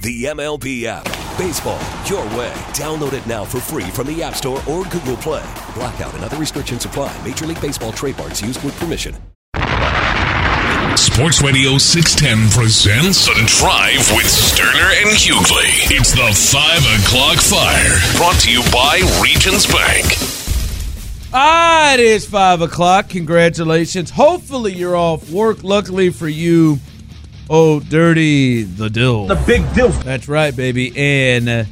The MLB app. Baseball, your way. Download it now for free from the App Store or Google Play. Blackout and other restrictions apply. Major League Baseball trademarks used with permission. Sports Radio 610 presents The Drive with Stoerner and Hughley. It's the 5 o'clock fire. Brought to you by Regions Bank. Ah, it is 5 o'clock. Congratulations. Hopefully, you're off work. Luckily for you, oh, dirty the dill. The big deal. That's right, baby. And uh,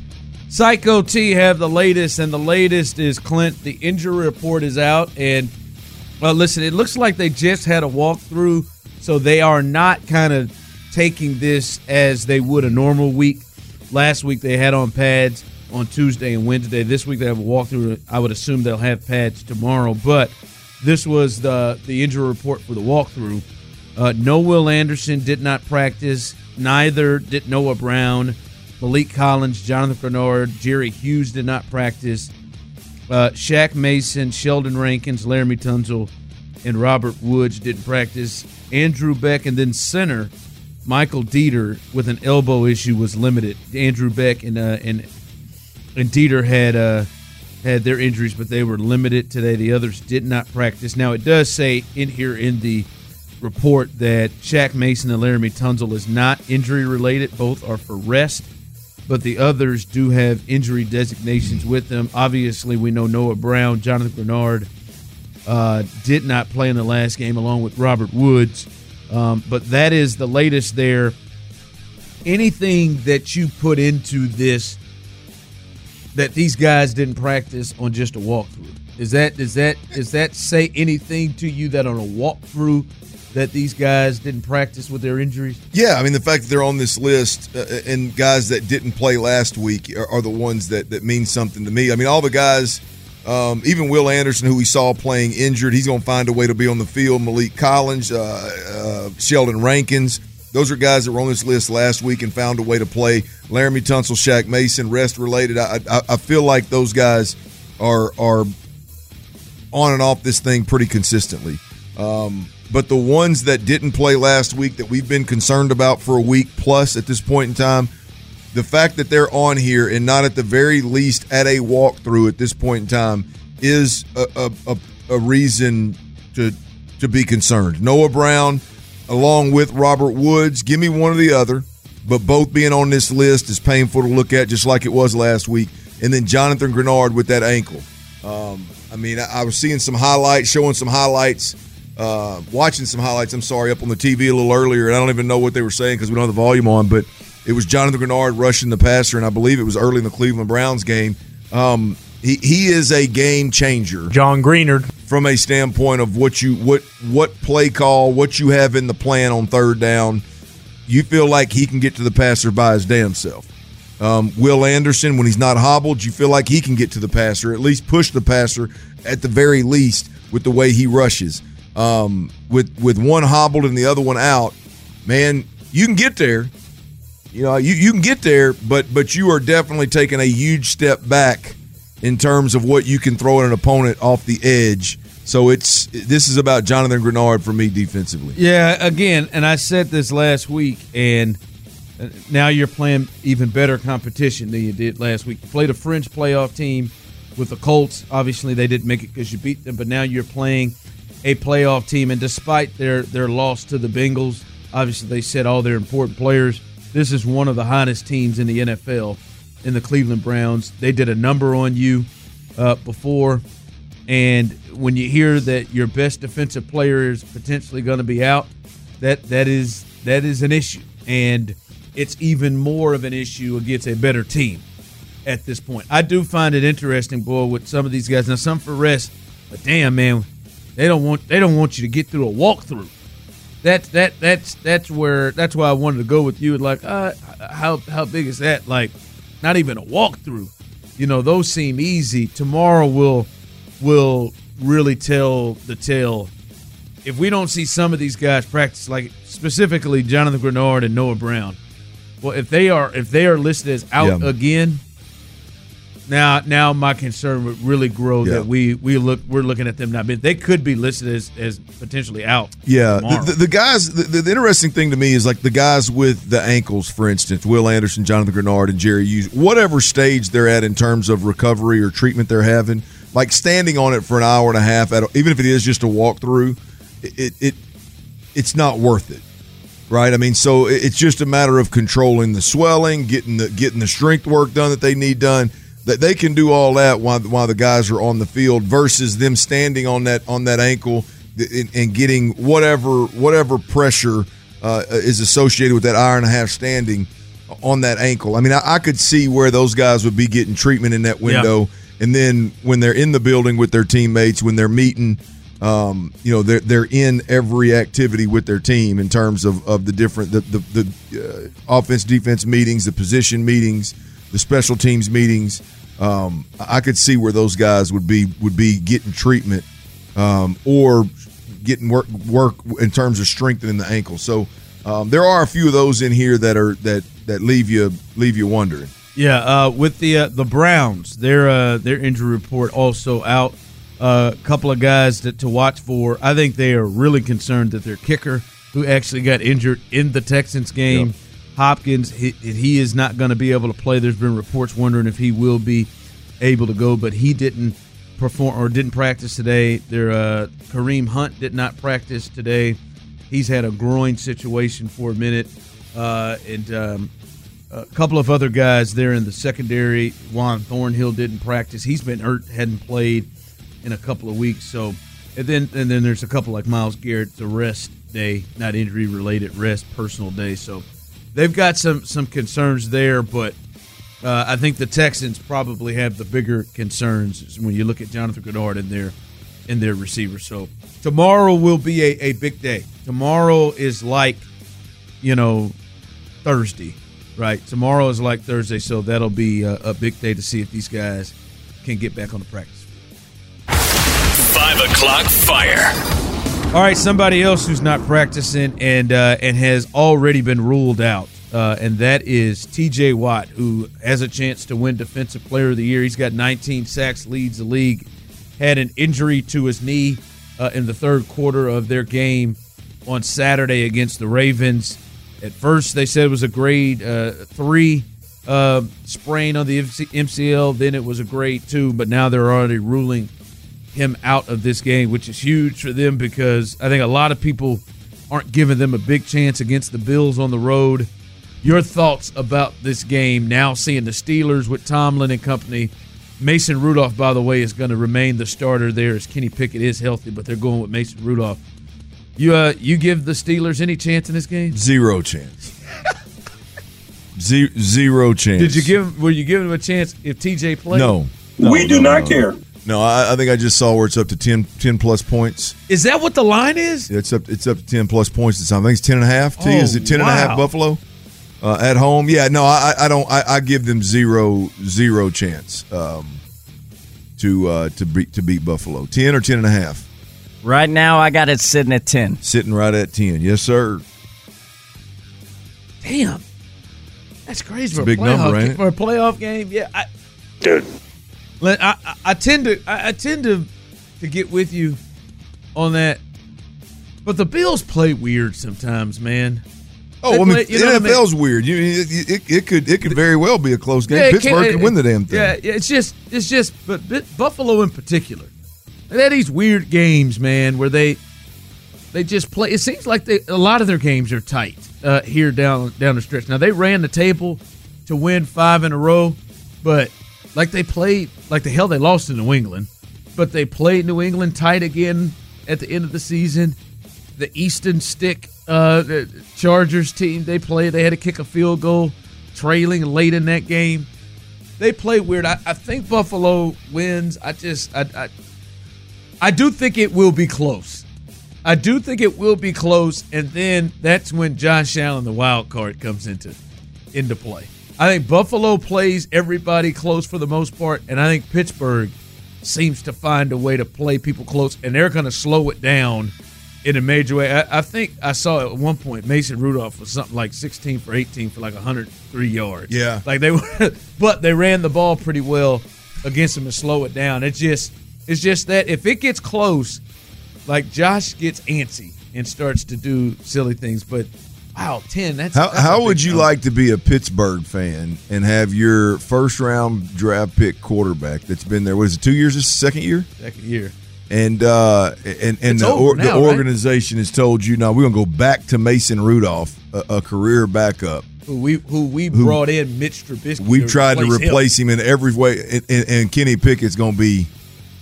Psycho T have the latest, and the latest is Clint. The injury report is out. And, well, listen, it looks like they just had a walkthrough so they are not kind of taking this as they would a normal week. Last week they had on pads on Tuesday and Wednesday. This week they have a walkthrough. I would assume they'll have pads tomorrow, but this was the the injury report for the walkthrough. Uh, no Will Anderson did not practice. Neither did Noah Brown. Maliek Collins, Jonathan Greenard, Jerry Hughes did not practice. Uh, Shaq Mason, Sheldon Rankins, Laremy Tunsil, and Robert Woods didn't practice. Andrew Beck and then center Michael Deiter with an elbow issue was limited. Andrew Beck and uh, and and Deiter had uh, had their injuries, but they were limited today. The others did not practice. Now it does say in here in the report that Shaq Mason and Laremy Tunsil is not injury related. Both are for rest, but the others do have injury designations with them. Obviously, we know Noah Brown, Jonathan Greenard uh, did not play in the last game along with Robert Woods. Um, but that is the latest there. Anything that you put into this that these guys didn't practice on just a walkthrough is that does that does that say anything to you that on a walkthrough that these guys didn't practice with their injuries? Yeah, I mean the fact that they're on this list uh, and guys that didn't play last week are, are the ones that that mean something to me. I mean all the guys um, even Will Anderson, who we saw playing injured, he's going to find a way to be on the field. Maliek Collins, uh, uh, Sheldon Rankins, those are guys that were on this list last week and found a way to play. Laremy Tunsil, Shaq Mason, rest related. I, I, I feel like those guys are are on and off this thing pretty consistently. Um, but the ones that didn't play last week that we've been concerned about for a week plus at this point in time – the fact that they're on here and not at the very least at a walkthrough at this point in time is a, a, a, reason to to be concerned. Noah Brown, along with Robert Woods, give me one or the other, but both being on this list is painful to look at, just like it was last week. And then Jonathan Greenard with that ankle. Um, I mean, I, I, was seeing some highlights, showing some highlights, uh, watching some highlights. I'm sorry, up on the TV a little earlier, and I don't even know what they were saying because we don't have the volume on, but it was Jonathan Greenard rushing the passer, and I believe it was early in the Cleveland Browns game. Um, he, he is a game changer. John Greenard. From a standpoint of what you what what play call, what you have in the plan on third down, you feel like he can get to the passer by his damn self. Um, Will Anderson, when he's not hobbled, you feel like he can get to the passer, at least push the passer at the very least with the way he rushes. Um, with with one hobbled and the other one out, man, you can get there. You know, you, you can get there, but but you are definitely taking a huge step back in terms of what you can throw at an opponent off the edge. So it's this is about Jonathan Greenard for me defensively. Yeah, again, and I said this last week, and now you're playing even better competition than you did last week. You played a French playoff team with the Colts. Obviously, they didn't make it because you beat them, but now you're playing a playoff team, and despite their their loss to the Bengals, obviously they said all their important players this is one of the hottest teams in the NFL in the Cleveland Browns. They did a number on you uh, before, and when you hear that your best defensive player is potentially going to be out, that that is that is an issue, and it's even more of an issue against a better team at this point. I do find it interesting, boy, with some of these guys. Now, some for rest, but damn, man, they don't want they don't want you to get through a walkthrough that's that that's that's where that's why I wanted to go with you. Like, uh, how how big is that? Like, not even a walkthrough. You know, those seem easy. Tomorrow will will really tell the tale if we don't see some of these guys practice, like specifically Jonathan Greenard and Noah Brown, well, if they are if they are listed as out Yeah. again, now now my concern would really grow Yeah. that we we look we're looking at them not being they could be listed as as potentially out. Yeah, the, the, the guys. The, the, interesting thing to me is like the guys with the ankles, for instance, Will Anderson, Jonathan Greenard, and Jerry Hughes. Whatever stage they're at in terms of recovery or treatment they're having, like standing on it for an hour and a half, at even if it is just a walkthrough, it, it it it's not worth it, right? I mean, so it's just a matter of controlling the swelling, getting the getting the strength work done that they need done. That they can do all that while while the guys are on the field versus them standing on that on that ankle and, and getting whatever whatever pressure uh, is associated with that hour and a half standing on that ankle. I mean, I, I could see where those guys would be getting treatment in that window, and then when they're in the building with their teammates, when they're meeting, um, you know, they're they're in every activity with their team in terms of, of the different the the, the uh, offense defense meetings, the position meetings, the special teams meetings. Um, I could see where those guys would be would be getting treatment um, or getting work work in terms of strengthening the ankle. So um, there are a few of those in here that are that that leave you leave you wondering. Yeah, uh, with the uh, the Browns, their uh, their injury report also out. A couple of guys that to watch for. I think they are really concerned that their kicker, who actually got injured in the Texans game, Yep. Hopkins, he, he is not going to be able to play. There's been reports wondering if he will be able to go, but he didn't perform or didn't practice today. Their uh, Kareem Hunt did not practice today. He's had a groin situation for a minute, uh, and um, a couple of other guys there in the secondary. Juan Thornhill didn't practice. He's been hurt, hadn't played in a couple of weeks. So, and then and then there's a couple like Myles Garrett, the rest day, not injury related, rest personal day. So, they've got some some concerns there, but. Uh, I think the Texans probably have the bigger concerns when you look at Jonathan Greenard and their and their receivers. So tomorrow will be a, a big day. Tomorrow is like, you know, Thursday, right? Tomorrow is like Thursday, so that'll be a, a big day to see if these guys can get back on the practice. Five o'clock fire. All right, somebody else who's not practicing and uh, and has already been ruled out, uh, and that is T.J. Watt, who has a chance to win Defensive Player of the Year. He's got 19 sacks, leads the league. Had an injury to his knee uh, in the third quarter of their game on Saturday against the Ravens. At first, they said it was a grade uh, three uh, sprain on the MCL. Then it was a grade two, but now they're already ruling him out of this game, which is huge for them because I think a lot of people aren't giving them a big chance against the Bills on the road. Your thoughts about this game now seeing the Steelers with Tomlin and company. Mason Rudolph, by the way, is going to remain the starter there as Kenny Pickett is healthy, but they're going with Mason Rudolph. You uh, you give the Steelers any chance in this game? Zero chance. Zero, zero chance. Did you give? Were you giving him a chance if TJ played? No. we do not care. No, I, I think I just saw where it's up to 10, 10 plus points. Is that what the line is? It's up. It's up to ten plus points this time. I think it's ten and a half. T Oh, is it ten and a half wow. Buffalo uh, at home? Yeah. No, I, I don't. I, I give them zero zero chance um, to uh, to beat to beat Buffalo. Ten or ten and a half. Right now, I got it sitting at 10. Sitting right at ten. Yes, sir. Damn, that's crazy for a big playoff number, ain't it? for a playoff game. Yeah, I, Dude, Let- I, I, I tend to I, I tend to to get with you on that, but the Bills play weird sometimes, man. Oh, They I mean, play- you know what I mean? NFL's weird. You, it, it, it could it could very well be a close game. Yeah, Pittsburgh could win the damn thing. Yeah, yeah, it's just it's just but Bu- Buffalo in particular. They had these weird games, man, where they they just play. It seems like they, a lot of their games are tight uh, here down down the stretch. Now they ran the table to win five in a row, but like they played like the hell they lost to New England, but they played New England tight again at the end of the season. The Easton Stick uh, the Chargers team they played, they had to kick a field goal, trailing late in that game. They play weird. I, I think Buffalo wins. I just I, I I do think it will be close. I do think it will be close, and then that's when Josh Allen, the wild card, comes into into play. I think Buffalo plays everybody close for the most part, and I think Pittsburgh seems to find a way to play people close, and they're going to slow it down in a major way. I, I think I saw at one point Mason Rudolph was something like 16 for 18 for like 103 yards. Yeah. like they were, but they ran the ball pretty well against them to slow it down. It's just, it's just that if it gets close, like Josh gets antsy and starts to do silly things. But wow, 10. That's How, that's how would you number. like to be a Pittsburgh fan and have your first round draft pick quarterback that's been there? What is it? Two years? This is second year, second year? and uh, and and It's the, or, now, the right? organization has told you, now we're gonna go back to Mason Rudolph, a, a career backup. Who we who we brought in Mitch Trubisky. We've tried to replace him. in every way, and, and, and Kenny Pickett's gonna be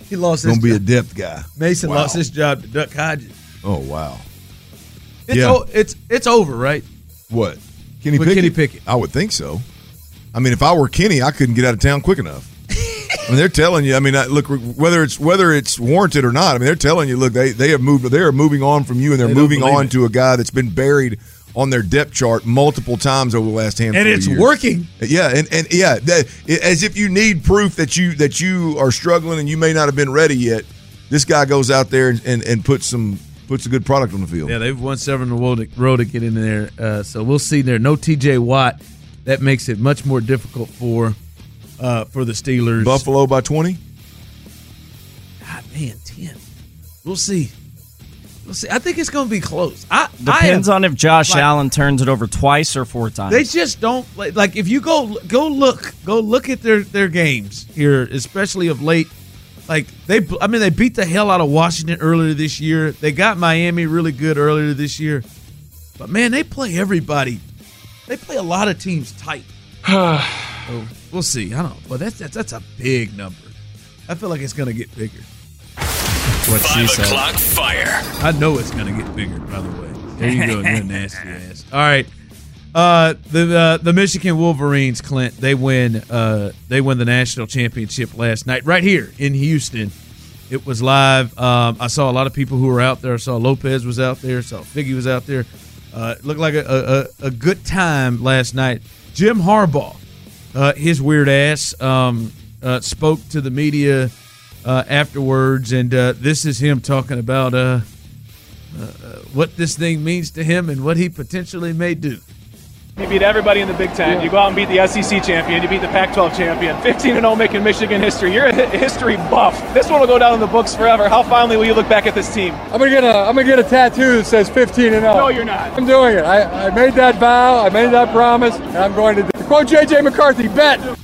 He lost his gonna be a job. depth guy. Mason Wow. lost his job to Duck Hodges. Oh wow, It's Yeah. o- it's it's over, right? what Kenny With Pickett? Kenny Pickett. I would think so. I mean, if I were Kenny, I couldn't get out of town quick enough. I mean, they're telling you. I mean, look, whether it's whether it's warranted or not. I mean, they're telling you. Look, they they have moved. They are moving on from you, and they're They moving on it. to a guy that's been buried on their depth chart multiple times over the last handful. And it's years. working. Yeah, and, and yeah, that, as if you need proof that you that you are struggling and you may not have been ready yet. This guy goes out there and, and, and puts some puts a good product on the field. Yeah, they've won seven in a row to, row to get in there. Uh, so we'll see there. No T.J. Watt. That makes it much more difficult for uh, for the Steelers. Buffalo by twenty. God, man, ten. We'll see. We'll see. I think it's going to be close. I Depends I am, on if Josh like- Allen turns it over twice or four times. They just don't like, like if you go go look go look at their their games here, especially of late. Like they, I mean, they beat the hell out of Washington earlier this year. They got Miami really good earlier this year, but man, they play everybody. They play a lot of teams tight. so we'll see. I don't. know. But that's, that's that's a big number. I feel like it's going to get bigger. what she Five said. o'clock fire. I know it's going to get bigger. By the way, there you go. You're a nasty ass. All right. Uh, the uh, the Michigan Wolverines, Clint, they win. Uh, they win the national championship last night, right here in Houston. It was live. Um, I saw a lot of people who were out there. I saw Lopez was out there. I Saw Figgy was out there. Uh, it looked like a, a, a good time last night. Jim Harbaugh, uh, his weird ass, um, uh, spoke to the media uh, afterwards, and uh, this is him talking about uh, what this thing means to him and what he potentially may do. You beat everybody in the Big Ten. You go out and beat the SEC champion. You beat the Pac-12 champion. 15 and 0, making Michigan history. You're a history buff. This one will go down in the books forever. How finally will you look back at this team? I'm gonna get a I'm gonna get a tattoo that says 15 and 0. No, you're not. I'm doing it. I, I made that vow. I made that promise, and I'm going to, do- to quote J.J. McCarthy. Bet.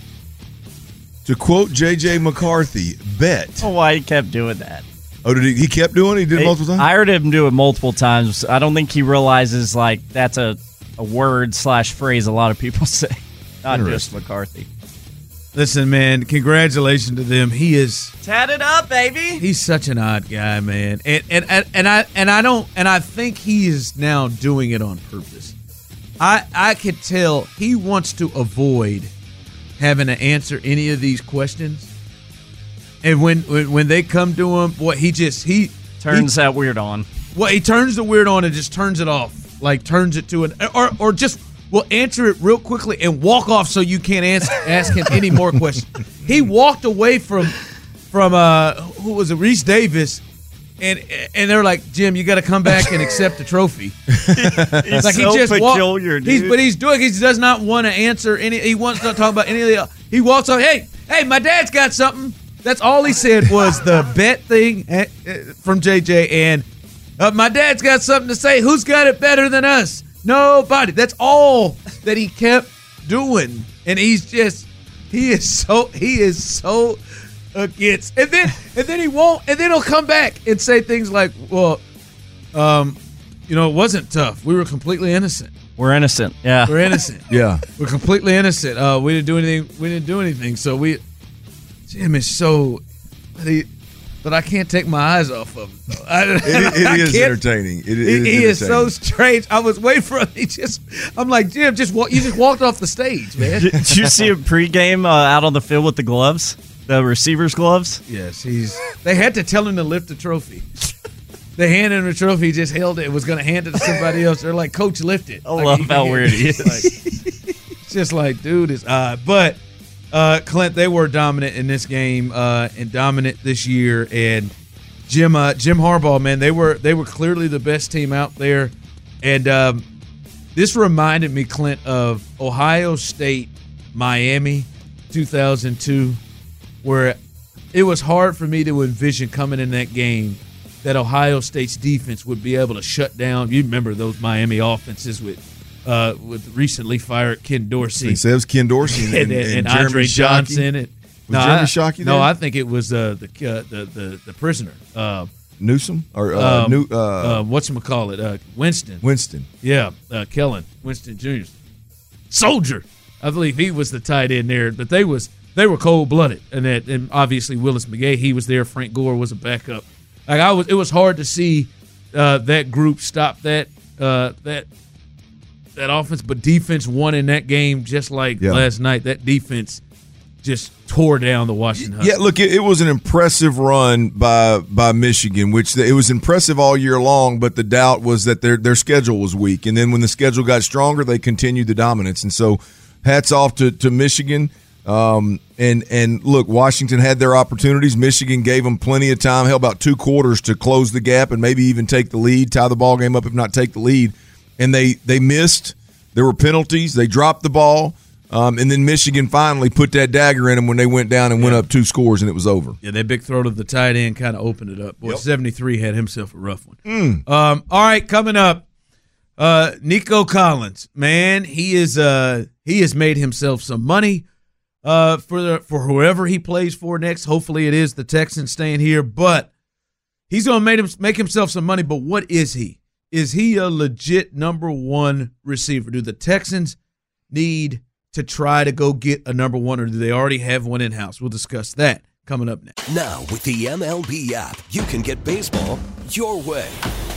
To quote J.J. McCarthy, bet. Oh, why he kept doing that. Oh, did he? He kept doing it. He did it multiple times. I heard him do it multiple times. I don't think he realizes like that's a, a word slash phrase a lot of people say, not just McCarthy. Listen, man, congratulations to them. He is Tat it up, baby. he's such an odd guy, man. And and and, and I and I don't and I think he is now doing it on purpose. I I could tell he wants to avoid having to answer any of these questions. And when when, when they come to him, boy, he just he Turns that weird on. Well, he turns the weird on and just turns it off, like turns it to an or or just will answer it real quickly and walk off so you can't ask ask him any more questions. He walked away from from uh who was it Rece Davis. And, and they're like, Jim, you got to come back and accept the trophy. He's like so he just peculiar, dude. He's, but he's doing. He does not want to answer any. He wants to talk about any of the. He walks on. Hey, hey, my dad's got something. That's all he said was the bet thing eh, eh, from JJ, and uh, my dad's got something to say. Who's got it better than us? Nobody. That's all that he kept doing, and he's just. He is so. He is so against. And then and then he won't. And then he'll come back and say things like, "Well, um, you know, it wasn't tough. We were completely innocent. We're innocent. Yeah. We're innocent. yeah. We're completely innocent. Uh, we didn't do anything. We didn't do anything. So we, Jim is so, he, but I can't take my eyes off of him. I, It, it I is entertaining. It, it He, is he is so strange. I was waiting for him. He just, I'm like Jim, just walk. You just walked off the stage, man. Did you see him pregame uh, out on the field with the gloves, the receivers' gloves? yes, he's. They had to tell him to lift the trophy. They handed him the trophy. He just held it. Was going to hand it to somebody else. They're like, Coach, lift it. I Like, love you how can't- weird he is. It's just like, dude, is odd. But uh, Clint, they were dominant in this game uh, and dominant this year. And Jim uh, Jim Harbaugh, man, they were they were clearly the best team out there, and um, this reminded me, Clint, of Ohio State, Miami, 2002, where it was hard for me to envision coming in that game that Ohio State's defense would be able to shut down. You remember those Miami offenses with uh, with recently fired Ken Dorsey. He says Ken Dorsey and, and, and, and Andre. Johnson. And, Was Jeremy Shockey No. I think it was uh, the, uh, the the the prisoner. Uh, Newsom or uh, um, New, uh, uh, what's call it? Uh, Winston. Winston. Yeah, uh, Kellen Winston Jr. Soldier, I believe he was the tight end there. But they was they were cold blooded, and that and obviously Willis McGahee he was there. Frank Gore was a backup. Like I was, it was hard to see uh, that group stop that uh, that that offense, but defense won in that game just like Yeah. last night. That defense just tore down the Washington. Yeah, look, it, it was an impressive run by by Michigan, which it was impressive all year long. But the doubt was that their their schedule was weak, and then when the schedule got stronger, they continued the dominance. And so, hats off to to Michigan. Um, and and look, Washington had their opportunities. Michigan gave them plenty of time, held about two quarters to close the gap and maybe even take the lead, tie the ball game up, if not take the lead. And they they missed. There were penalties. They dropped the ball. Um, and then Michigan finally put that dagger in them when they went down and went up two scores, and it was over. Yeah, that big throw to the tight end kind of opened it up. Boy, Yep. 73 had himself a rough one. Um, all right, coming up, uh, Nico Collins. Man, he is uh, he has made himself some money uh, for the, for whoever he plays for next. Hopefully, it is the Texans staying here, but he's going to make him make himself some money. But what is he? Is he a legit number one receiver? Do the Texans need to try to go get a number one, or do they already have one in house? We'll discuss that coming up next. Now, with the MLB app, you can get baseball your way.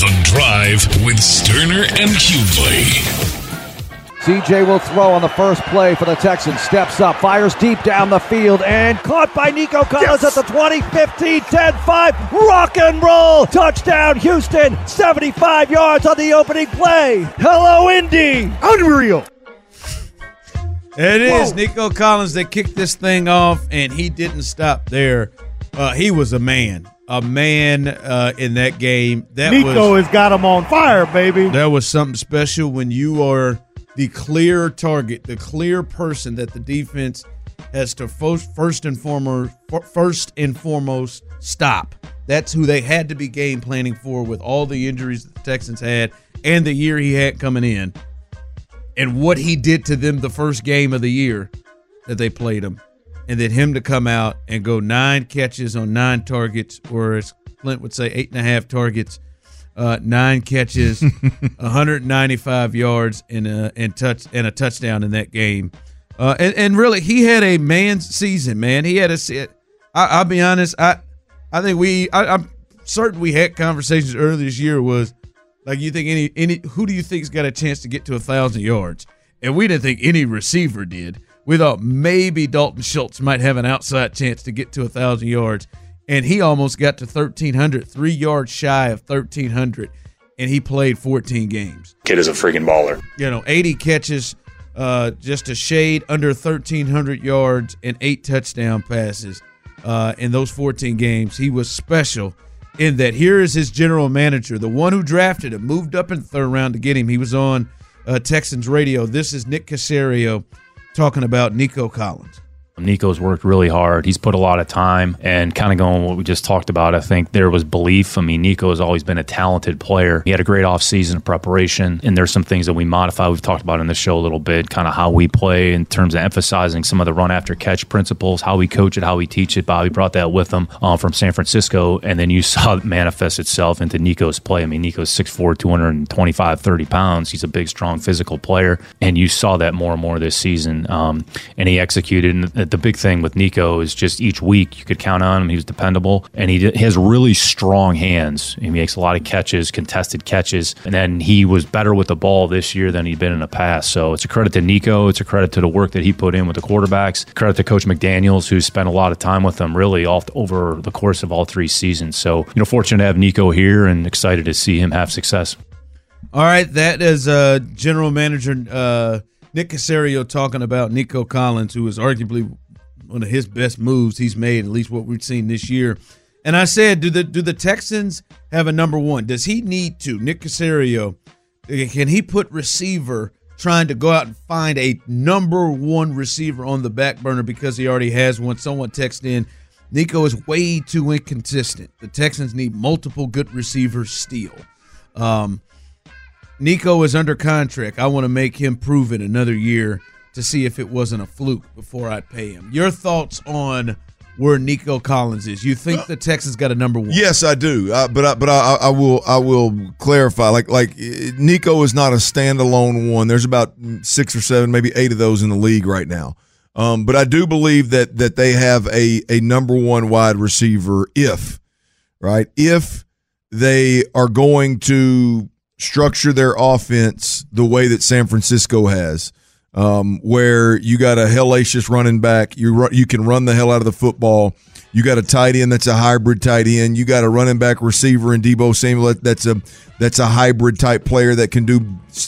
The Drive with Stoerner and Hughley. CJ will throw on the first play for the Texans. Steps up, fires deep down the field, and caught by Nico Collins at the 20, 15, 10, 5. Rock and roll! Touchdown, Houston! 75 yards on the opening play. Hello, Indy! Unreal! It is Nico Collins that kicked this thing off, and he didn't stop there. Uh, he was a man, a man uh, in that game. That Nico was has got him on fire, baby. that was something special when you are the clear target, the clear person that the defense has to first, and foremost, first and foremost stop. That's who they had to be game planning for with all the injuries that the Texans had and the year he had coming in, and what he did to them the first game of the year that they played him, and then him to come out and go nine catches on nine targets, or as Clint would say, eight and a half targets uh, nine catches, 195 yards, and a and touch and a touchdown in that game. Uh, and, and really, he had a man's season, man. He had a. I, I'll be honest. I I think we. I, I'm certain we had conversations earlier this year. Was like you think any any who do you think's got a chance to get to a thousand yards? And we didn't think any receiver did. We thought maybe Dalton Schultz might have an outside chance to get to a thousand yards, and he almost got to 1300, three yards shy of 1300, and he played 14 games. Kid is a freaking baller. You know, 80 catches, uh, just a shade under 1300 yards, and eight touchdown passes uh, in those 14 games. He was special in that here is his general manager, the one who drafted him, moved up in the third round to get him. He was on uh, Texans radio. This is Nick Caserio talking about Nico Collins. Nico's worked really hard. He's put a lot of time and kind of going what we just talked about. I think there was belief. I mean, Nico has always been a talented player. He had a great offseason of preparation, and there's some things that we modify. We've talked about in the show a little bit, kind of how we play in terms of emphasizing some of the run after catch principles, how we coach it, how we teach it. Bobby brought that with him uh, from San Francisco, and then you saw it manifest itself into Nico's play. I mean, Nico's 6'4, 225, 30 pounds. He's a big, strong, physical player, and you saw that more and more this season. Um, and he executed. The big thing with Nico is just each week you could count on him. He was dependable, and he, d- he has really strong hands. He makes a lot of catches, contested catches, and then he was better with the ball this year than he'd been in the past. So it's a credit to Nico. It's a credit to the work that he put in with the quarterbacks. Credit to Coach McDaniels, who spent a lot of time with them really all over the course of all three seasons. So you know, fortunate to have Nico here, and excited to see him have success. All right, that is uh, General Manager uh, Nick Caserio talking about Nico Collins, who is arguably one of his best moves he's made, at least what we've seen this year. And I said, do the do the Texans have a number one? Does he need to? Nick Caserio, can he put receiver trying to go out and find a number one receiver on the back burner because he already has one? Someone texted in, Nico is way too inconsistent. The Texans need multiple good receivers still. Um, Nico is under contract. I want to make him prove it another year to see if it wasn't a fluke before I pay him. Your thoughts on where Nico Collins is? You think the Texans got a number one? Yes, I do. Uh, but I, but I, I will I will clarify. Like like Nico is not a standalone one. There's about six or seven, maybe eight of those in the league right now. Um, but I do believe that that they have a a number one wide receiver if right if they are going to structure their offense the way that San Francisco has, um, where you got a hellacious running back, you run, you can run the hell out of the football. You got a tight end that's a hybrid tight end. You got a running back receiver in Deebo Samuel that's a that's a hybrid type player that can do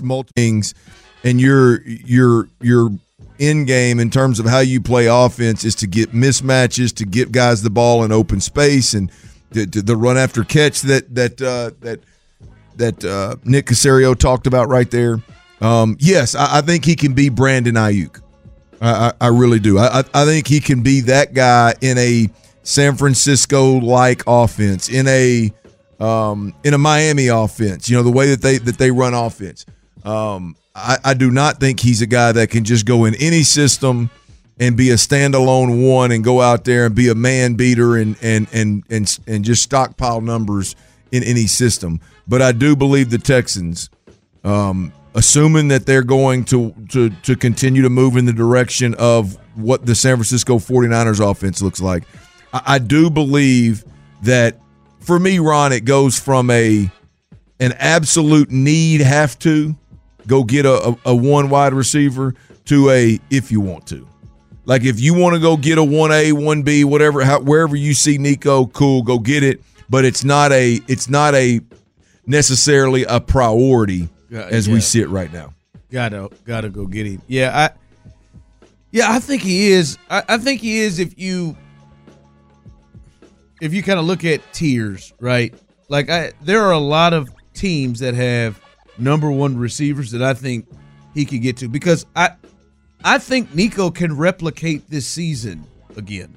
multiple things. And your your your end game in terms of how you play offense is to get mismatches, to get guys the ball in open space, and the, the run after catch that that uh, that that uh, Nick Caserio talked about right there. Um, yes, I, I think he can be Brandon Aiyuk. I, I, really do. I, I- I think he can be that guy in a San Francisco like offense, in a um, in a Miami offense. You know the way that they that they run offense. Um, I, I do not think he's a guy that can just go in any system and be a standalone one and go out there and be a man beater and and and and and just stockpile numbers in any system. But I do believe the Texans, um, assuming that they're going to to to continue to move in the direction of what the San Francisco 49ers offense looks like, I, I do believe that for me, Ron, it goes from a an absolute need have to go get a, a, a one wide receiver to a if you want to. Like if you want to go get a 1A, 1B, whatever how, wherever you see Nico, cool, go get it, but it's not a it's not a necessarily a priority as yeah. we sit right now. Gotta gotta go get him. Yeah, I yeah, I think he is. I, I think he is if you if you kind of look at tiers, right? Like I there are a lot of teams that have number one receivers that I think he could get to because I I think Nico can replicate this season again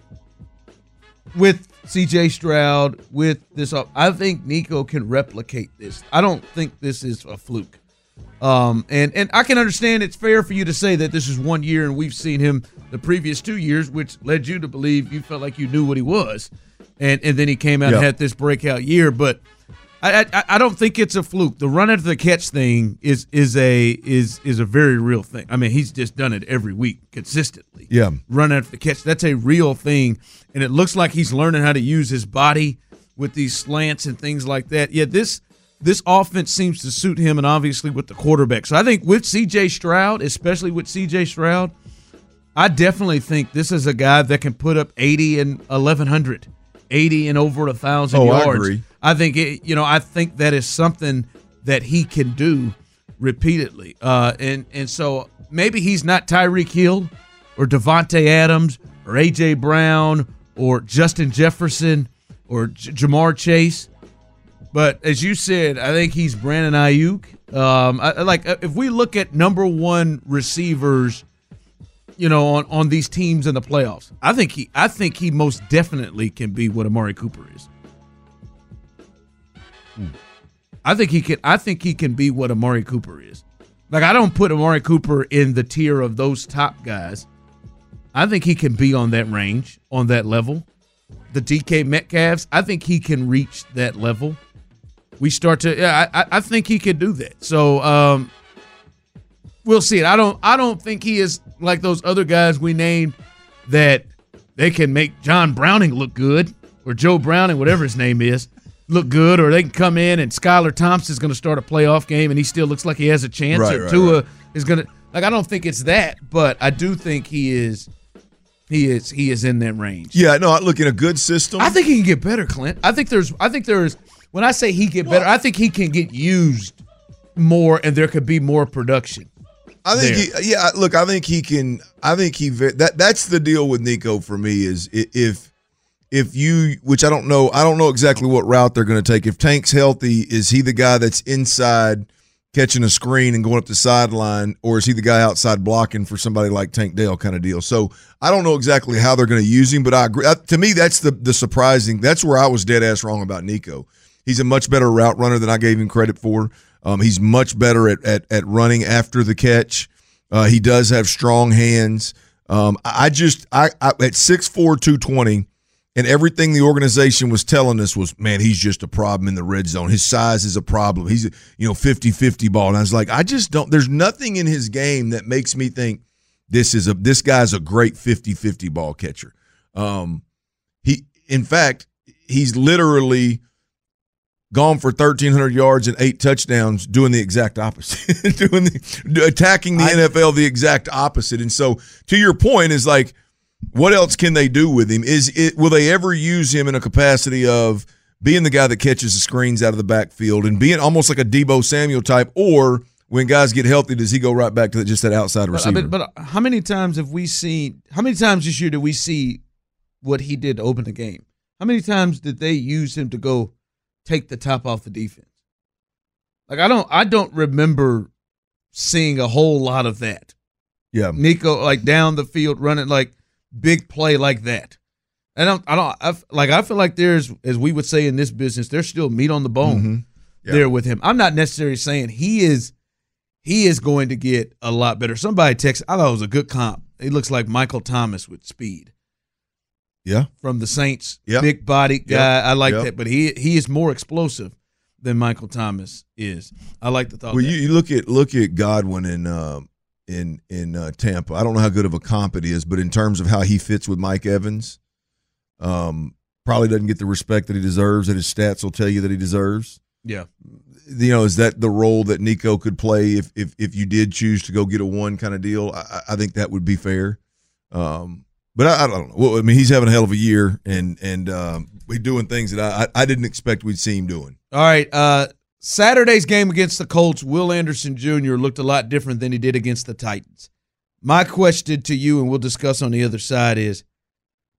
with CJ Stroud with this I think Nico can replicate this. I don't think this is a fluke. Um, and and I can understand it's fair for you to say that this is one year and we've seen him the previous two years, which led you to believe you felt like you knew what he was, and and then he came out and had this breakout year. But I, I I don't think it's a fluke. The run after the catch thing is is a is is a very real thing. I mean, he's just done it every week consistently. Yeah. run after the catch. That's a real thing, and it looks like he's learning how to use his body with these slants and things like that. Yeah, this this offense seems to suit him, and obviously with the quarterback. So I think with C.J. Stroud, especially with C.J. Stroud, I definitely think this is a guy that can put up 80 and 1100, 80 and over a thousand Oh, I yards. agree. I think it, you know, I think that is something that he can do repeatedly. Uh, and and so maybe he's not Tyreek Hill or Davante Adams or AJ Brown or Justin Jefferson or J- Ja'Marr Chase. But as you said, I think he's Brandon Aiyuk. Um, I, like uh, if we look at number one receivers, you know, on, on these teams in the playoffs, I think he I think he most definitely can be what Amari Cooper is. I think he can. I think he can be what Amari Cooper is. Like I don't put Amari Cooper in the tier of those top guys. I think he can be on that range, on that level. The DK Metcalfs, I think he can reach that level. We start to, yeah, I, I- think he could do that. So um, we'll see it. I don't, I don't think he is like those other guys we named that they can make John Browning look good or Joe Browning, whatever his name is, look good, or they can come in and Skylar Thompson's going to start a playoff game and he still looks like he has a chance, Right, or right, Tua right. is going to like. I don't think it's that, but I do think he is. He is he is in that range. Yeah, no, I look in a good system. I think he can get better, Clint. I think there's I think there's when I say he get better, I think he can get used more and there could be more production. I think he, yeah. Look, I think he can. I think he that that's the deal with Nico for me is if if you which I don't know. I don't know exactly what route they're going to take. If Tank's healthy, is he the guy that's inside catching a screen and going up the sideline, or is he the guy outside blocking for somebody like Tank Dell kind of deal? So I don't know exactly how they're going to use him, but I agree. To me, that's the the surprising. That's where I was dead ass wrong about Nico. He's a much better route runner than I gave him credit for. Um, he's much better at, at at running after the catch. Uh, he does have strong hands. Um, I just I, I at 6'4", 220, and everything the organization was telling us was, man, he's just a problem in the red zone. His size is a problem. He's a, you know 50-50 ball. And I was like, I just don't. There's nothing in his game that makes me think this is a this guy's a great 50-50 ball catcher. Um, he in fact he's literally gone for 1300 yards and eight touchdowns doing the exact opposite doing the attacking the NFL the exact opposite and so to your point is like what else can they do with him is it will they ever use him in a capacity of being the guy that catches the screens out of the backfield and being almost like a Deebo Samuel type or when guys get healthy does he go right back to just that outside But, I receiver but how many times have we seen? How many times this year did we see what he did to open the game? How many times did they use him to go take the top off the defense? Like I don't, I don't remember seeing a whole lot of that. yeah Nico like down the field running like big play like that. and I don't, I don't, I, like I feel like there's, as we would say in this business, there's still meat on the bone Mhm. Yeah. there with him. I'm not necessarily saying he is, he is going to get a lot better. Somebody texted, I thought it was a good comp. He looks like Michael Thomas with speed yeah from the Saints. Yep. Big body guy. Yep. I like Yep. that, but he he is more explosive than Michael Thomas is. I like the thought. Well, you, you look at look at Godwin and uh, in in uh, Tampa. I don't know how good of a comp it is, but in terms of how he fits with Mike Evans, um, probably doesn't get the respect that he deserves. That his stats will tell you that he deserves. yeah. You know, is that the role that Nico could play if if if you did choose to go get a one kind of deal? I, I- think that would be fair. Um, but I, I don't know. Well, I mean, he's having a hell of a year, and and um, he's doing things that I, I I didn't expect we'd see him doing. All right. Uh, Saturday's game against the Colts, Will Anderson Jr. looked a lot different than he did against the Titans. My question to you, and we'll discuss on the other side, is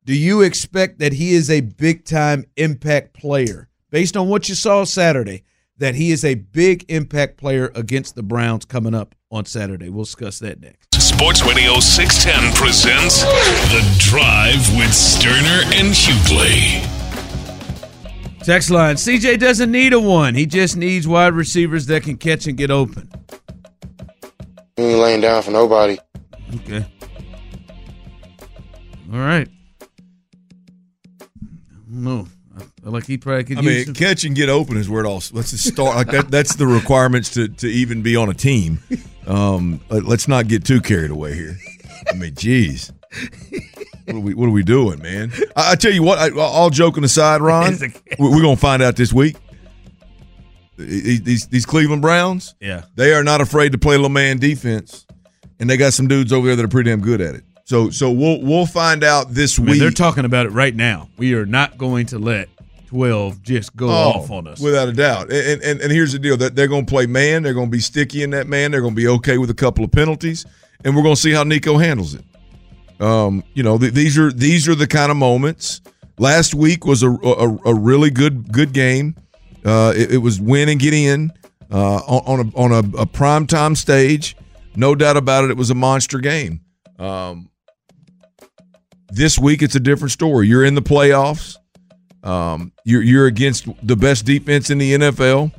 do you expect that he is a big time impact player based on what you saw Saturday? That he is a big impact player against the Browns coming up on Saturday. We'll discuss that next. Sports Radio 610 presents The Drive with Stoerner and Hughley. Text line CJ doesn't need a one. He just needs wide receivers that can catch and get open. He ain't laying down for nobody. Okay. All right. No, like he probably could I use mean, some- catch and get open is where it all. Let's just start like that. That's the requirements to to even be on a team. Um, let- let's not get too carried away here. I mean, geez, what are we what are we doing, man? I, I tell you what. I, all joking aside, Ron, we- we're gonna find out this week. These these- Cleveland Browns, Yeah. they are not afraid to play little man defense, and they got some dudes over there that are pretty damn good at it. So so we'll we'll find out this I mean, week. they're talking about it right now. We are not going to let 12 just go oh, off on us. Oh, Without a doubt. And, and, and here's the deal that they're going to play man. They're going to be sticky in that man. They're going to be okay with a couple of penalties. And we're going to see how Nico handles it. Um, you know, th- these are these are the kind of moments. Last week was a, a, a really good good game. Uh, it, it was win and get in uh, on, on a on a, a prime time stage. No doubt about it. It was a monster game. Um, this week it's a different story. You're in the playoffs. Um, you're you're against the best defense in the NFL.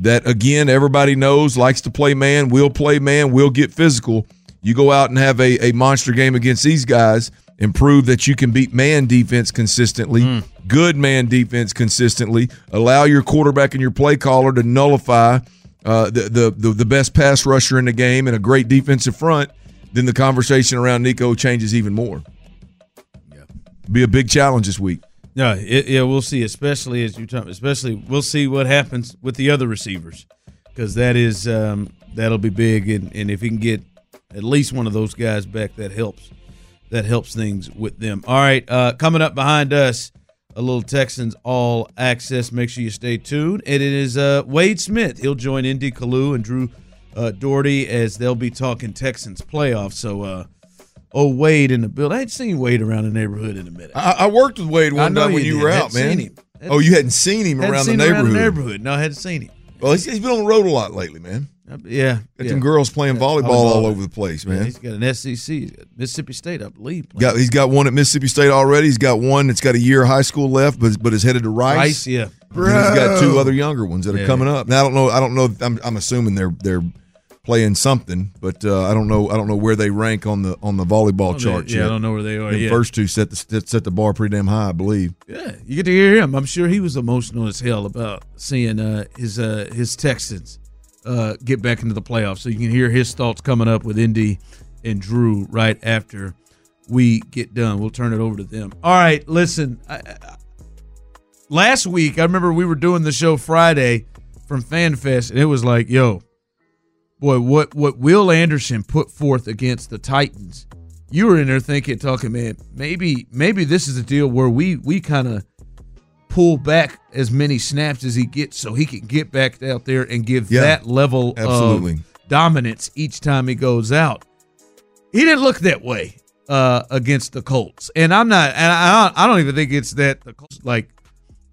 That again, everybody knows likes to play man, will play man, will get physical. You go out and have a, a monster game against these guys and prove that you can beat man defense consistently, good man defense consistently. Allow your quarterback and your play caller to nullify uh, the, the the the best pass rusher in the game and a great defensive front. Then the conversation around Nico changes even more. Yeah. be a big challenge this week. Yeah, it, yeah, we'll see. Especially as you talk, especially we'll see what happens with the other receivers because that is um, that'll be big, and, and if he can get at least one of those guys back, that helps. That helps things with them. All right, uh, coming up behind us, a little Texans all access. Make sure you stay tuned. And it is uh, Wade Smith. He'll join N.D. Kalu and Drew uh, Dougherty as they'll be talking Texans playoffs. So, uh, oh Wade in the building. I hadn't seen Wade around the neighborhood in a minute. I, I worked with Wade one time when you you were out, man. seen him. oh, you hadn't seen him Hadn't around, seen the neighborhood. around the neighborhood. No, I hadn't seen him. Well, he's, he's been on the road a lot lately, man. Yeah, Got yeah. some girls playing Yeah, volleyball all over the place, Yeah, man. he's got an SEC, Mississippi State, I believe. Got he's got one at Mississippi State already. He's got one that's got a year of high school left, but but is headed to Rice. Rice, yeah. And he's got two other younger ones that are coming up. Now I don't know. I don't know. I'm, I'm assuming they're they're playing something, but uh, I don't know. I don't know where they rank on the on the volleyball Oh, they- charts. yeah, I don't know where they are The first two set the set- set the bar pretty damn high, I believe. Yeah, you get to hear him. I'm sure he was emotional as hell about seeing uh, his uh, his Texans uh, get back into the playoffs. So you can hear his thoughts coming up with N.D. and Drew right after we get done. We'll turn it over to them. All right, listen. I, I, last week, I remember we were doing the show Friday from FanFest, and it was like, yo, boy, what what Will Anderson put forth against the Titans. You were in there thinking, talking, man, maybe maybe this is a deal where we we kind of pull back as many snaps as he gets so he can get back out there and give Yeah, that level absolutely. of dominance each time he goes out. He didn't look that way uh, against the Colts, and I'm not, and I, I don't even think it's that the Colts like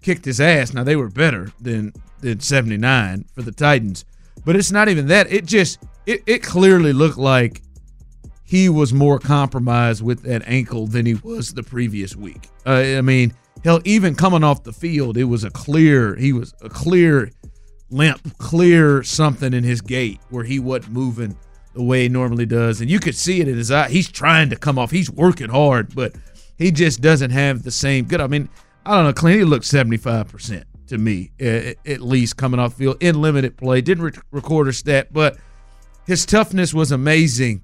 kicked his ass. Now they were better than than 79 for the Titans, but it's not even that. It just it it clearly looked like he was more compromised with that ankle than he was the previous week. Uh, I mean, hell, even coming off the field, it was a clear. He was a clear limp, clear something in his gait where he wasn't moving the way he normally does, and you could see it in his eye. He's trying to come off. He's working hard, but he just doesn't have the same good. I mean, I don't know. Clint, he looked seventy five percent to me, at least coming off field in limited play. Didn't re- record a stat, but his toughness was amazing.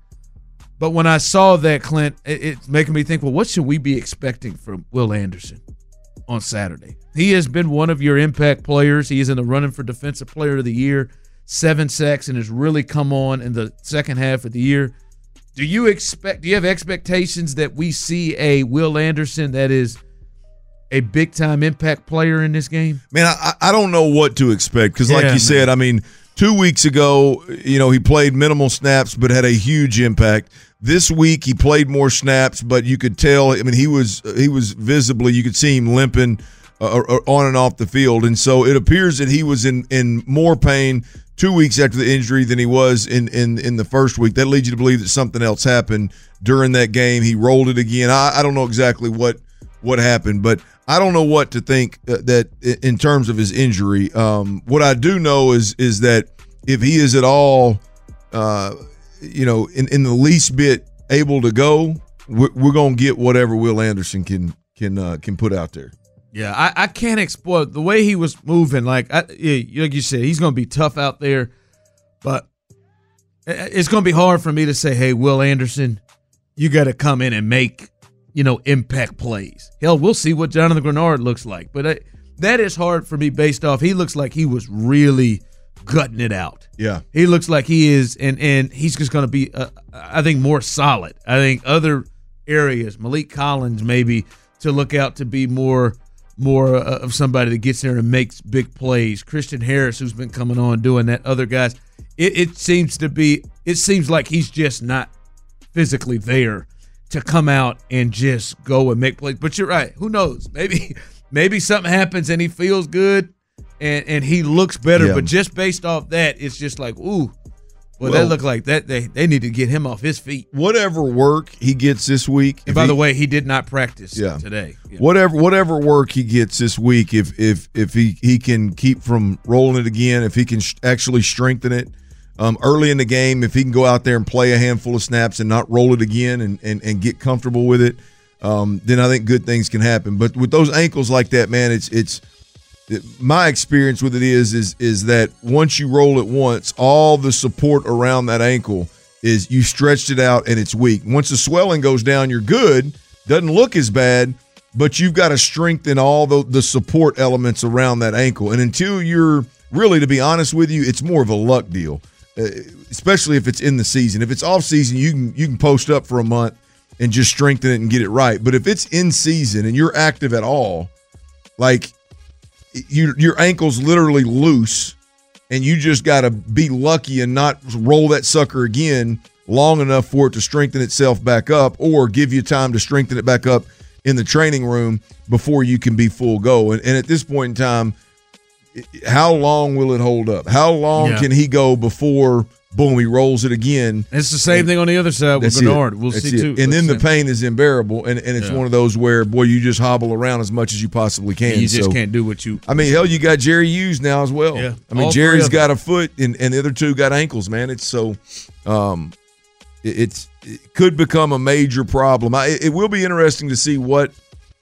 But when I saw that, Clint, it, it's making me think, well, what should we be expecting from Will Anderson on Saturday? He has been one of your impact players. He is in the running for Defensive Player of the Year, seven sacks, and has really come on in the second half of the year. Do you expect? Do you have expectations that we see a Will Anderson that is a big time impact player in this game? Man, I, I don't know what to expect because, like Yeah, you man. said, I mean, two weeks ago, you know, he played minimal snaps but had a huge impact. This week, he played more snaps, but you could tell. I mean, he was he was visibly you could see him limping uh, on and off the field, and so it appears that he was in in more pain two weeks after the injury than he was in in in the first week. That leads you to believe that something else happened during that game. He rolled it again. I, I don't know exactly what what happened, but I don't know what to think uh, that in terms of his injury. Um, what I do know is is that if he is at all, uh, you know, in, in the least bit able to go, we're, we're gonna get whatever Will Anderson can can uh, can put out there. Yeah, I, I can't exploit the way he was moving. Like, I, like you said, he's to be tough out there, but it's to be hard for me to say, "Hey, Will Anderson, you got to come in and make you know impact plays." Hell, we'll see what Jonathan Greenard looks like, but I, that is hard for me based off. He looks like he was really gutting it out. Yeah. He looks like he is, and and he's just going to be, uh, I think, more solid. I think other areas, Maliek Collins maybe to look out to be more more uh, of somebody that gets there and makes big plays. Christian Harris, who's been coming on doing that. Other guys, it, it seems to be, it seems like he's just not physically there to come out and just go and make plays. But you're right. Who knows? Maybe maybe something happens and he feels good and and he looks better. Yeah. But just based off that, it's just like ooh. Well, Well- that looked like that. They they need to get him off his feet. Whatever work he gets this week. And by he- the way, he did not practice Yeah. today. Yeah. whatever whatever work he gets this week if if if he he can keep from rolling it again if he can sh- actually strengthen it um, early in the game if he can go out there and play a handful of snaps and not roll it again and and, and get comfortable with it um, then I think good things can happen. But with those ankles like that man it's it's it- my experience with it is is is that once you roll it once all the support around that ankle is you stretched it out and it's weak. Once the swelling goes down you're good. Doesn't look as bad but you've got to strengthen all the, the support elements around that ankle. And until you're really, to be honest with you, it's more of a luck deal, Uh, especially if it's in the season. If it's off season, you can you can post up for a month and just strengthen it and get it right. But if it's in season and you're active at all, like you, your ankle's literally loose, and you just got to be lucky and not roll that sucker again long enough for it to strengthen itself back up, or give you time to strengthen it back up in the training room before you can be full go. And, and at this point in time, how long will it hold up? How long Yeah. can he go before boom he rolls it again? It's the same thing on the other side with Bernard. it. We'll That's see it. too. And then the Let's pain is unbearable, and, and it's Yeah. one of those where boy you just hobble around as much as you possibly can. you just So, can't do what you. I mean, hell, you got Jerry Hughes now as well. Yeah. I mean, All Jerry's got a foot, and, and the other two got ankles. Man, it's so, um, it, it's it could become a major problem. I, it will be interesting to see what.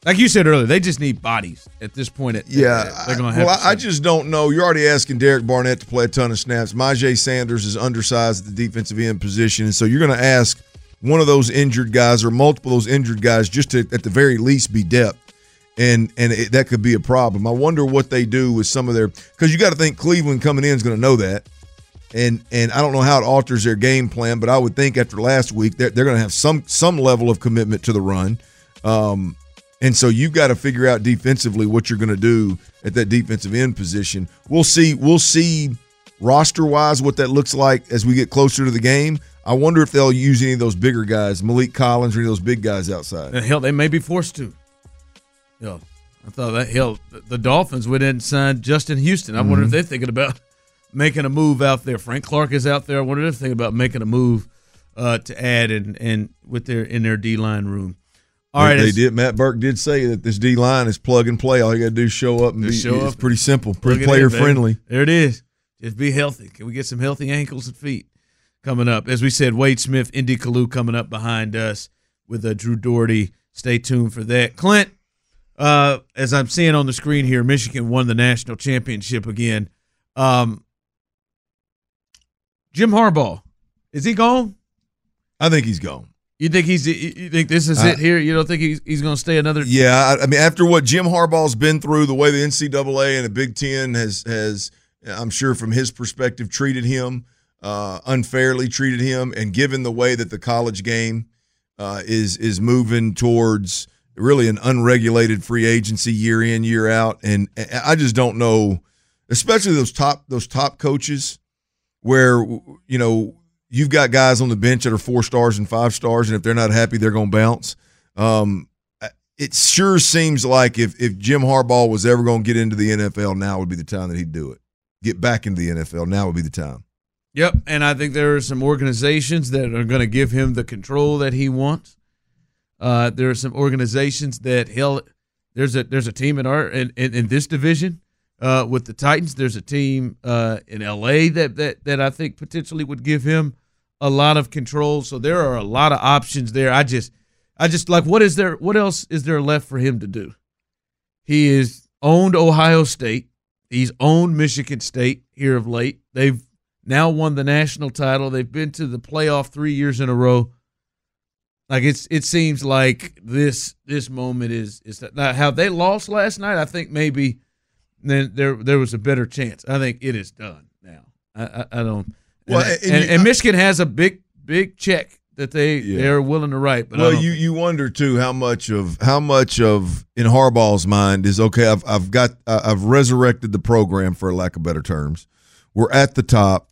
Like you said earlier, they just need bodies at this point. At, Yeah, they're going to have. well, to I, I just don't know. You're already asking Derek Barnett to play a ton of snaps. Myjai Sanders is undersized at the defensive end position, and so you're going to ask one of those injured guys or multiple of those injured guys just to, at the very least, be depth. And and it, that could be a problem. I wonder what they do with some of their because you got to think Cleveland coming in is going to know that, and and I don't know how it alters their game plan, but I would think after last week they're, they're going to have some some level of commitment to the run. Um, and so you've got to figure out defensively what you're going to do at that defensive end position. We'll see. We'll see roster wise what that looks like as we get closer to the game. I wonder if they'll use any of those bigger guys, Maliek Collins or any of those big guys outside. And hell, they may be forced to. Yeah, I thought that hell, the, Dolphins went in and signed Justin Houston. I wonder if Mhm. they're thinking about making a move out there. Frank Clark is out there. I wonder if they're thinking about making a move uh, to add and and with their in their D line room. All they, they did. Matt Burke did say that this D line is plug and play. All you got to do is show up and be. Show it's up. pretty simple, pretty player friendly. There it is. Just be healthy. Can we get some healthy ankles and feet coming up? As we said, Wade Smith, N.D. Kalu coming up behind us with uh, Drew Dougherty. Stay tuned for that. Clint, uh, as I'm seeing on the screen here, Michigan won the national championship again. Um, Jim Harbaugh, is he gone? I think he's gone. You think he's? You think this is it here? You don't think he's he's going to stay another? Yeah, I, I mean, after what Jim Harbaugh's been through, the way the NCAA and the Big Ten has has, I'm sure from his perspective, treated him uh, unfairly, treated him, and given the way that the college game uh, is is moving towards really an unregulated free agency year in year out, and I just don't know, especially those top those top coaches, where you know you've got guys on the bench that are four stars and five stars, and if they're not happy, they're going to bounce. Um, it sure seems like if if Jim Harbaugh was ever going to get into the NFL, now would be the time that he'd do it. Get back into the NFL, now would be the time. Yep, and I think there are some organizations that are going to give him the control that he wants. Uh, there are some organizations that he'll. There's a there's a team in our in, in, in this division uh, with the Titans. There's a team uh, in L.A. that that that I think potentially would give him a lot of control. So there are a lot of options there. I just I just like what is there? What else is there left for him to do? He is owned Ohio State. He's owned Michigan State here of late. They've now won the national title. They've been to the playoff three years in a row. Like it's it seems like this this moment is is that now how they lost last night. I think maybe then there there was a better chance. I think it is done now. I I, I don't. Well, and, and and, you- and Michigan has a big big check that they Yeah. they're willing to write. But well, you you wonder too how much of how much of in Harbaugh's mind is okay. I've I've got uh, I've resurrected the program for lack of better terms. We're at the top,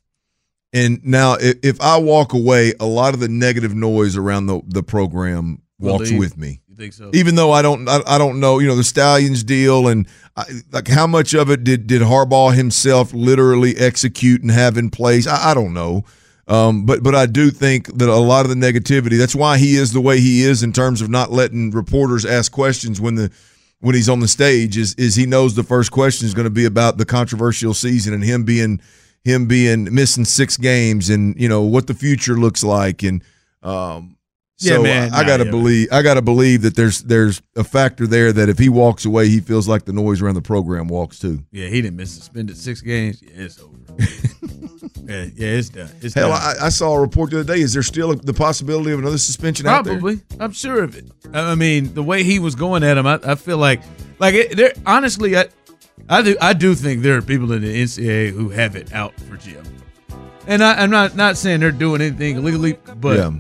and now if, if I walk away, a lot of the negative noise around the the program walks leave. with me. You think so? Even though I don't I, I don't know you know the Stalions deal and I, like how much of it did did Harbaugh himself literally execute and have in place? I, I don't know. Um, but but I do think that a lot of the negativity. That's why he is the way he is in terms of not letting reporters ask questions when the when he's on the stage. Is is he knows the first question is going to be about the controversial season and him being him being missing six games and you know what the future looks like and um. Yeah, So man. I, I Nah, gotta yeah, believe I gotta believe that there's there's a factor there that if he walks away, he feels like the noise around the program walks too. Yeah, he didn't miss suspended six games. Yeah, it's over. Yeah, yeah, it's done. It's Hell, done. I, I saw a report the other day. Is there still the possibility of another suspension out there? Probably. I'm sure of it. I I mean, the way he was going at him, I, I feel like, like it, there. Honestly, I, I do, I do think there are people in the NCAA who have it out for Jim. And I, I'm not not saying they're doing anything illegally, but Yeah.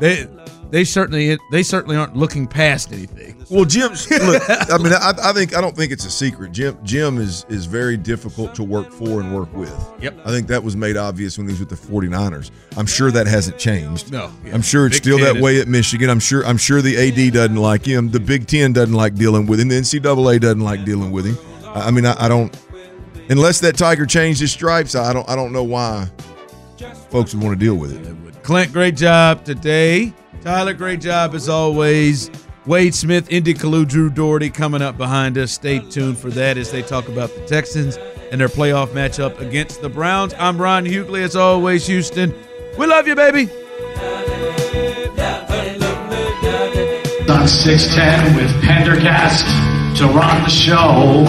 they they certainly they certainly aren't looking past anything. Well, Jim, look, I mean, I, I think I don't think it's a secret. Jim, Jim is is very difficult to work for and work with. Yep. I think that was made obvious when he was with the 49ers. I'm sure that hasn't changed. No, yeah. I'm sure it's Big still that way at Michigan. I'm sure I'm sure the AD doesn't like him. The Big Ten doesn't like dealing with him. The NCAA doesn't like dealing with him. I I mean, I, I don't unless that Tiger changed his stripes. I don't I don't know why folks would want to deal with it. Clint, great job today. Tyler, great job as always. Wade Smith, N.D. Kalu, Drew Dougherty coming up behind us. Stay tuned for that as they talk about the Texans and their playoff matchup against the Browns. I'm Ron Hughley, as always, Houston. We love you, baby. On 610 with Pendergast to run the show.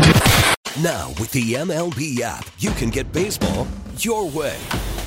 Now, with the MLB app, you can get baseball your way.